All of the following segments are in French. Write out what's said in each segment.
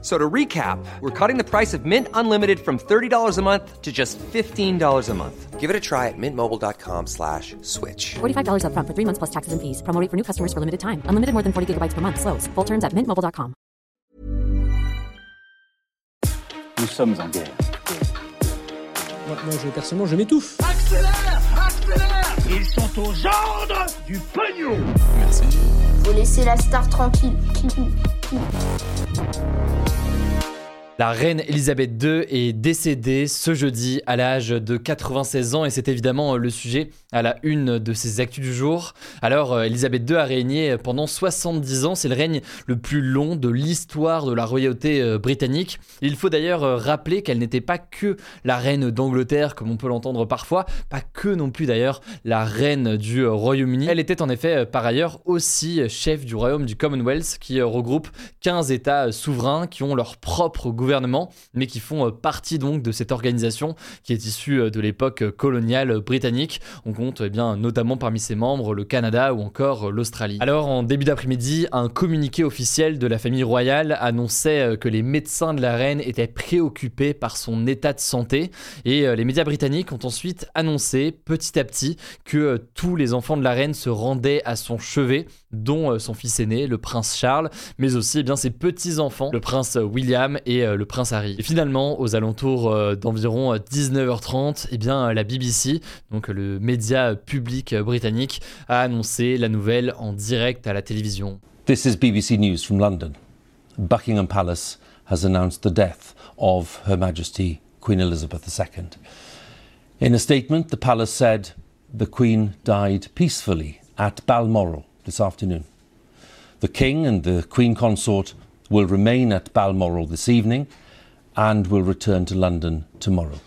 So to recap, we're cutting the price of Mint Unlimited from $30 a month to just $15 a month. Give it a try at mintmobile.com slash switch. $45 upfront for three months plus taxes and fees. Promo rate for new customers for limited time. Unlimited more than 40 gigabytes per month. Slows. Full terms at mintmobile.com. Nous sommes en guerre. Moi, moi, je, personnellement, je m'étouffe. Accélère Accélère Ils sont aux ordres du pognon Faut laisser la star tranquille. La reine Elisabeth II est décédée ce jeudi à l'âge de 96 ans et c'est évidemment le sujet à la une de ses actus du jour. Alors, euh, Elisabeth II a régné pendant 70 ans, c'est le règne le plus long de l'histoire de la royauté euh, britannique. Il faut d'ailleurs euh, rappeler qu'elle n'était pas que la reine d'Angleterre, comme on peut l'entendre parfois, pas que non plus d'ailleurs la reine du Royaume-Uni. Elle était en effet par ailleurs aussi chef du royaume du Commonwealth, qui regroupe 15 États souverains qui ont leur propre gouvernement mais qui font euh, partie donc de cette organisation qui est issue euh, de l'époque coloniale britannique. On compte eh bien notamment parmi ses membres le Canada ou encore euh, l'Australie. Alors en début d'après-midi, un communiqué officiel de la famille royale annonçait que les médecins de la reine étaient préoccupés par son état de santé et les médias britanniques ont ensuite annoncé petit à petit que tous les enfants de la reine se rendaient à son chevet, dont son fils aîné, le prince Charles, mais aussi eh bien ses petits-enfants, le prince William et le prince Harry. Et finalement, aux alentours euh, d'environ 19h30, euh, eh bien, la BBC, donc le média public britannique, a annoncé la nouvelle en direct à la télévision. This is BBC News from London. Buckingham Palace has announced the death of Her Majesty Queen Elizabeth II. In a statement, the palace said the Queen died peacefully at Balmoral this afternoon. The King and the Queen Consort will remain at Balmoral this evening and will return to London tomorrow.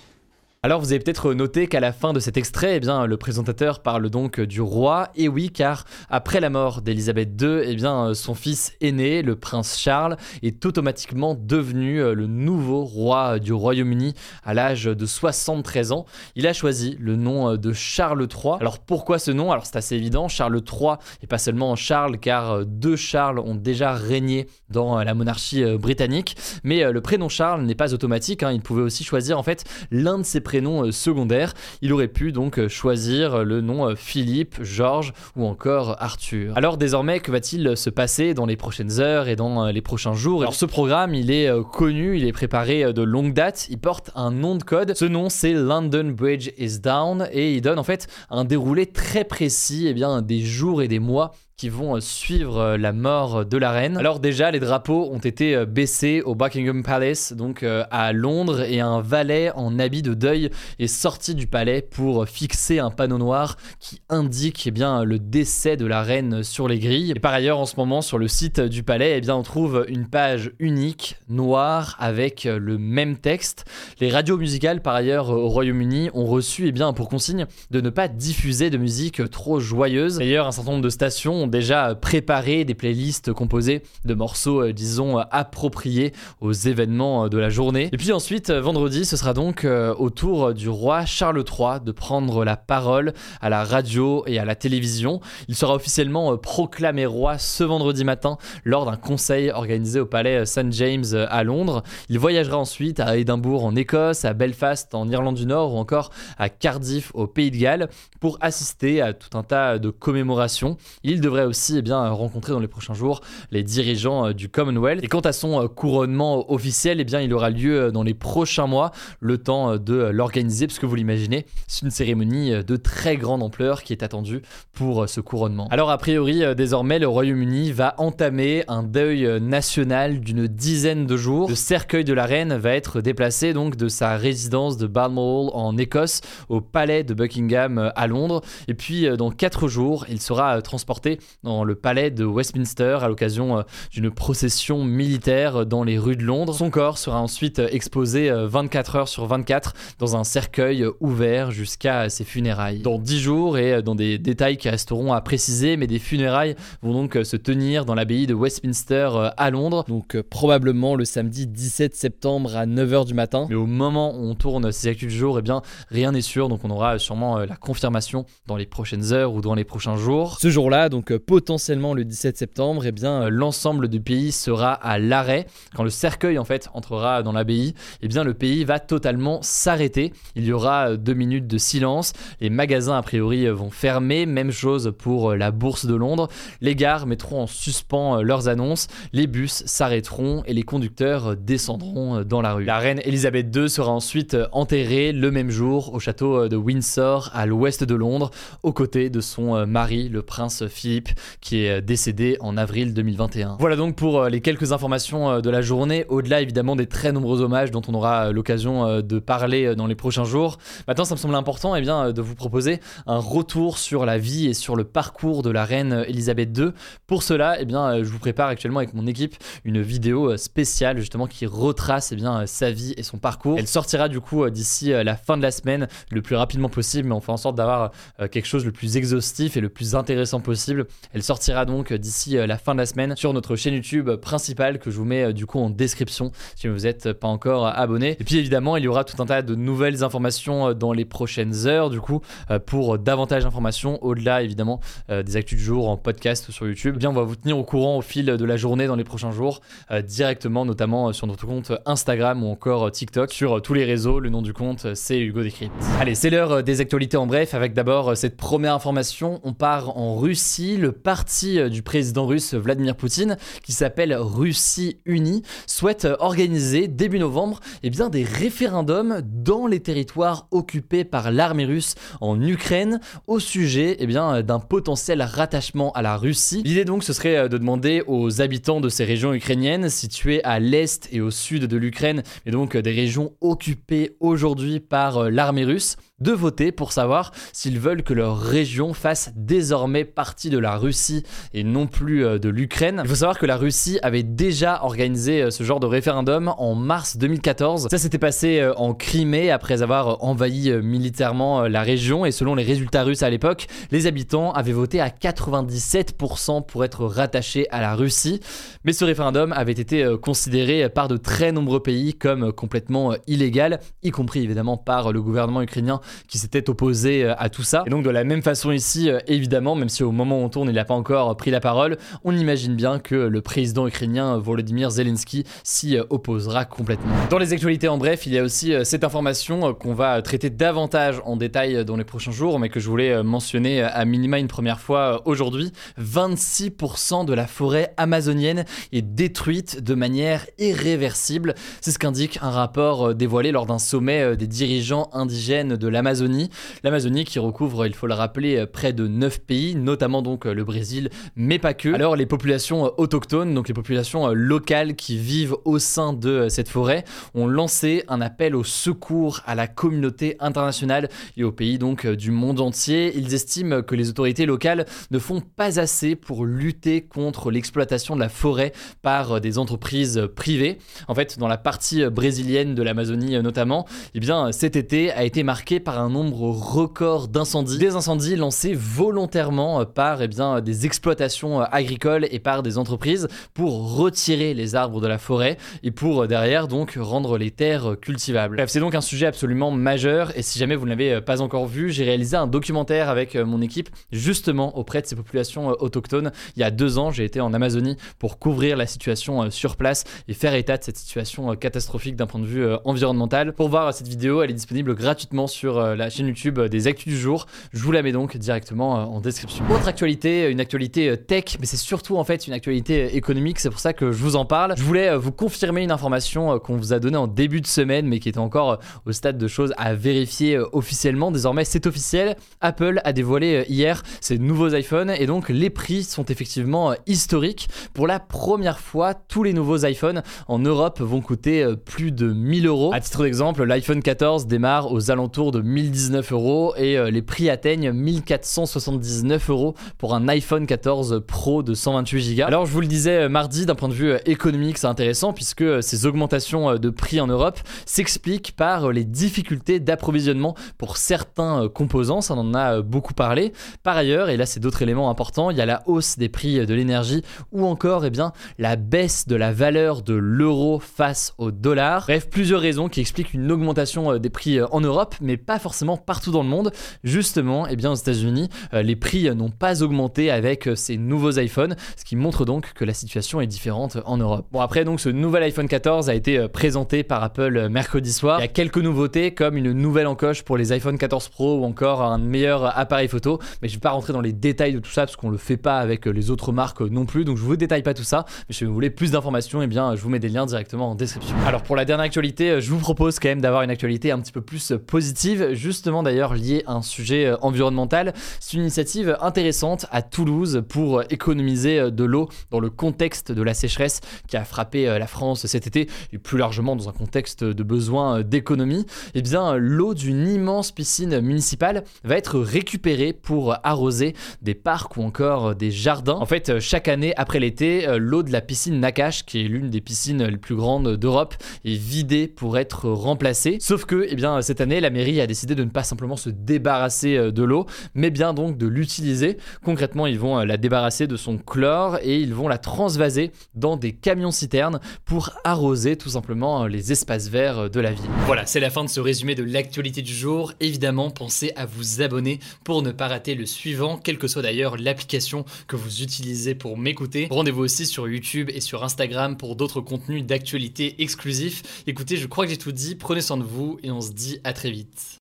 Alors vous avez peut-être noté qu'à la fin de cet extrait, eh bien, le présentateur parle donc du roi. Et oui, car après la mort d'Elisabeth II, eh bien, son fils aîné, le prince Charles, est automatiquement devenu euh, le nouveau roi du Royaume-Uni à l'âge de 73 ans. Il a choisi le nom euh, de Charles III. Alors pourquoi ce nom? Alors c'est assez évident, Charles III et pas seulement Charles, car euh, deux Charles ont déjà régné dans la monarchie britannique. Mais le prénom Charles n'est pas automatique. Hein. Il pouvait aussi choisir en fait l'un de ses prénom euh, secondaire. Il aurait pu donc euh, choisir le nom euh, Philippe, Georges ou encore Arthur. Alors désormais, que va-t-il se passer dans les prochaines heures et dans les prochains jours? Alors ce programme, il est connu, il est préparé de longue date, il porte un nom de code. Ce nom, c'est London Bridge is Down et il donne en fait un déroulé très précis et eh bien, des jours et des mois vont euh, suivre euh, la mort de la reine. Alors déjà, les drapeaux ont été euh, baissés au Buckingham Palace, donc à Londres, et un valet en habit de deuil est sorti du palais pour fixer un panneau noir qui indique eh bien, le décès de la reine sur les grilles. Et par ailleurs, en ce moment, sur le site du palais, eh bien, on trouve une page unique, noire, avec le même texte. Les radios musicales, par ailleurs, au Royaume-Uni, ont reçu eh bien, pour consigne de ne pas diffuser de musique trop joyeuse. D'ailleurs, un certain nombre de stations ont déjà préparé des playlists composées de morceaux, euh, disons, appropriés aux événements euh, de la journée. Et puis ensuite, euh, vendredi, ce sera donc au tour du roi Charles III de prendre la parole à la radio et à la télévision. Il sera officiellement proclamé roi ce vendredi matin lors d'un conseil organisé au palais St James à Londres. Il voyagera ensuite à Édimbourg en Écosse, à Belfast en Irlande du Nord ou encore à Cardiff au Pays de Galles pour assister à tout un tas de commémorations. Il devrait aussi eh bien, rencontrer dans les prochains jours les dirigeants euh, du Commonwealth. Et quant à son euh, couronnement officiel, eh bien, il aura lieu euh, dans les prochains mois, le temps de l'organiser, puisque vous l'imaginez, c'est une cérémonie de très grande ampleur qui est attendue pour ce couronnement. Alors a priori, désormais, le Royaume-Uni va entamer un deuil national d'une dizaine de jours. Le cercueil de la reine va être déplacé donc de sa résidence de Balmoral en Écosse au palais de Buckingham à Londres. Et puis dans quatre jours, il sera transporté dans le palais de Westminster à l'occasion euh, d'une procession militaire dans les rues de Londres. Son corps sera ensuite exposé 24 heures sur 24 dans un cercueil ouvert jusqu'à ses funérailles. Dans 10 jours et dans des détails qui resteront à préciser, mais des funérailles vont donc se tenir dans l'abbaye de Westminster à Londres, donc probablement le samedi 17 septembre à 9h du matin. Mais au moment où on tourne ces actus du jour, eh bien rien n'est sûr, donc on aura sûrement la confirmation dans les prochaines heures ou dans les prochains jours. Ce jour-là, donc potentiellement le 17 septembre, eh bien l'ensemble du pays sera à l'arrêt. Quand le cercueil en fait entrera dans l'abbaye, eh bien le pays va totalement s'arrêter. Il y aura deux minutes de silence. Les magasins a priori vont fermer. Même chose pour la bourse de Londres. Les gares mettront en suspens leurs annonces. Les bus s'arrêteront et les conducteurs descendront dans la rue. La reine Elisabeth II sera ensuite enterrée le même jour au château de Windsor à l'ouest de Londres, aux côtés de son mari, le prince Philippe, qui est décédé en avril 2021. Voilà donc pour les quelques informations de la journée, au-delà évidemment des très nombreux hommages dont on aura l'occasion de parler dans les prochains jours. Maintenant, ça me semble important eh bien, de vous proposer un retour sur la vie et sur le parcours de la reine Elisabeth II. Pour cela, eh bien, je vous prépare actuellement avec mon équipe une vidéo spéciale justement qui retrace eh bien, sa vie et son parcours. Elle sortira du coup d'ici la fin de la semaine le plus rapidement possible, mais on fait en sorte d'avoir quelque chose le plus exhaustif et le plus intéressant possible. Elle sortira donc d'ici la fin de la semaine sur notre chaîne YouTube principale que je vous mets du coup en description si vous n'êtes pas encore abonné. Et puis évidemment, il y aura tout un tas de nouvelles informations dans les prochaines heures du coup pour davantage d'informations au-delà évidemment des actus du jour en podcast sur YouTube. Eh bien, on va vous tenir au courant au fil de la journée dans les prochains jours directement notamment sur notre compte Instagram ou encore TikTok sur tous les réseaux. Le nom du compte c'est Hugo Décrypte. Allez, c'est l'heure des actualités en bref avec d'abord cette première information. On part en Russie. Le parti du président russe Vladimir Poutine, qui s'appelle Russie Unie, souhaite organiser début novembre eh des référendums dans les territoires occupés par l'armée russe en Ukraine au sujet eh bien, d'un potentiel rattachement à la Russie. L'idée donc ce serait de demander aux habitants de ces régions ukrainiennes situées à l'est et au sud de l'Ukraine, et donc des régions occupées aujourd'hui par l'armée russe, de voter pour savoir s'ils veulent que leur région fasse désormais partie de la Russie et non plus de l'Ukraine. Il faut savoir que la Russie avait déjà organisé ce genre de référendum en mars 2014. Ça s'était passé en Crimée après avoir envahi militairement la région et selon les résultats russes à l'époque, les habitants avaient voté à 97% pour être rattachés à la Russie. Mais ce référendum avait été considéré par de très nombreux pays comme complètement illégal, y compris évidemment par le gouvernement ukrainien qui s'était opposé à tout ça. Et donc de la même façon ici, évidemment, même si au moment où on tourne, il n'a pas encore pris la parole, on imagine bien que le président ukrainien Volodymyr Zelensky s'y opposera complètement. Dans les actualités en bref, il y a aussi cette information qu'on va traiter davantage en détail dans les prochains jours, mais que je voulais mentionner à minima une première fois aujourd'hui. 26% de la forêt amazonienne est détruite de manière irréversible. C'est ce qu'indique un rapport dévoilé lors d'un sommet des dirigeants indigènes de l'Amazonie. L'Amazonie qui recouvre, il faut le rappeler, près de 9 pays, notamment donc le Brésil, mais pas que. Alors les populations autochtones, donc les populations locales qui vivent au sein de cette forêt, ont lancé un appel au secours à la communauté internationale et aux pays donc du monde entier. Ils estiment que les autorités locales ne font pas assez pour lutter contre l'exploitation de la forêt par des entreprises privées. En fait, dans la partie brésilienne de l'Amazonie notamment, eh bien cet été a été marqué par un nombre record d'incendies. Des incendies lancés volontairement par eh bien, des exploitations agricoles et par des entreprises pour retirer les arbres de la forêt et pour derrière donc rendre les terres cultivables. Bref, c'est donc un sujet absolument majeur et si jamais vous ne l'avez pas encore vu, j'ai réalisé un documentaire avec mon équipe justement auprès de ces populations autochtones. Il y a deux ans, j'ai été en Amazonie pour couvrir la situation sur place et faire état de cette situation catastrophique d'un point de vue environnemental. Pour voir cette vidéo, elle est disponible gratuitement sur la chaîne YouTube des Actus du jour. Je vous la mets donc directement en description. Autre actualité, une actualité tech, mais c'est surtout en fait une actualité économique, c'est pour ça que je vous en parle. Je voulais vous confirmer une information qu'on vous a donnée en début de semaine, mais qui était encore au stade de choses à vérifier officiellement. Désormais, c'est officiel. Apple a dévoilé hier ses nouveaux iPhones et donc les prix sont effectivement historiques. Pour la première fois, tous les nouveaux iPhones en Europe vont coûter plus de 1000 euros. À titre d'exemple, l'iPhone 14 démarre aux alentours de 1019 euros et euh, les prix atteignent 1479 euros pour un iPhone 14 Pro de 128 Go. Alors je vous le disais mardi, d'un point de vue économique, c'est intéressant puisque ces augmentations de prix en Europe s'expliquent par les difficultés d'approvisionnement pour certains composants, ça en en a beaucoup parlé. Par ailleurs, et là c'est d'autres éléments importants, il y a la hausse des prix de l'énergie ou encore eh bien, la baisse de la valeur de l'euro face au dollar. Bref, plusieurs raisons qui expliquent une augmentation euh, des prix euh, en Europe, mais pas forcément partout dans le monde. Justement, eh bien, aux États-Unis, euh, les prix n'ont pas augmenté avec ces nouveaux iPhones, ce qui montre donc que la situation est différente en Europe. Bon, après, donc, ce nouvel iPhone 14 a été présenté par Apple mercredi soir. Il y a quelques nouveautés comme une nouvelle encoche pour les iPhone 14 Pro ou encore un meilleur appareil photo, mais je vais pas rentrer dans les détails de tout ça parce qu'on le fait pas avec les autres marques non plus, donc je vous détaille pas tout ça. Mais si vous voulez plus d'informations, eh bien, je vous mets des liens directement en description. Alors pour la dernière actualité, je vous propose quand même d'avoir une actualité un petit peu plus positive, justement d'ailleurs liée à un sujet euh, environnemental. C'est une initiative intéressante à Toulouse pour économiser euh, de l'eau dans le contexte de la sécheresse qui a frappé euh, la France cet été et plus largement dans un contexte de besoin d'économie. Eh bien, l'eau d'une immense piscine municipale va être récupérée pour arroser des parcs ou encore des jardins. En fait, chaque année après l'été, l'eau de la piscine Nakash, qui est l'une des piscines les plus grandes d'Europe, est vidée pour être remplacée. Sauf que, eh bien, cette année, la mairie a décidé de ne pas simplement se débarrasser euh, de l'eau, mais bien donc de l'utiliser. Concrètement, ils vont euh, la débarrasser de son chlore et ils vont la transvaser dans des camions-citernes pour arroser tout simplement euh, les espaces verts de la ville. Voilà, c'est la fin de ce résumé de l'actualité du jour. Évidemment, pensez à vous abonner pour ne pas rater le suivant, quelle que soit d'ailleurs l'application que vous utilisez pour m'écouter. Rendez-vous aussi sur YouTube et sur Instagram pour d'autres contenus d'actualité exclusifs. Écoutez, je crois que j'ai tout dit, prenez soin de vous et on se dit à très vite.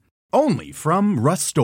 Only from Rust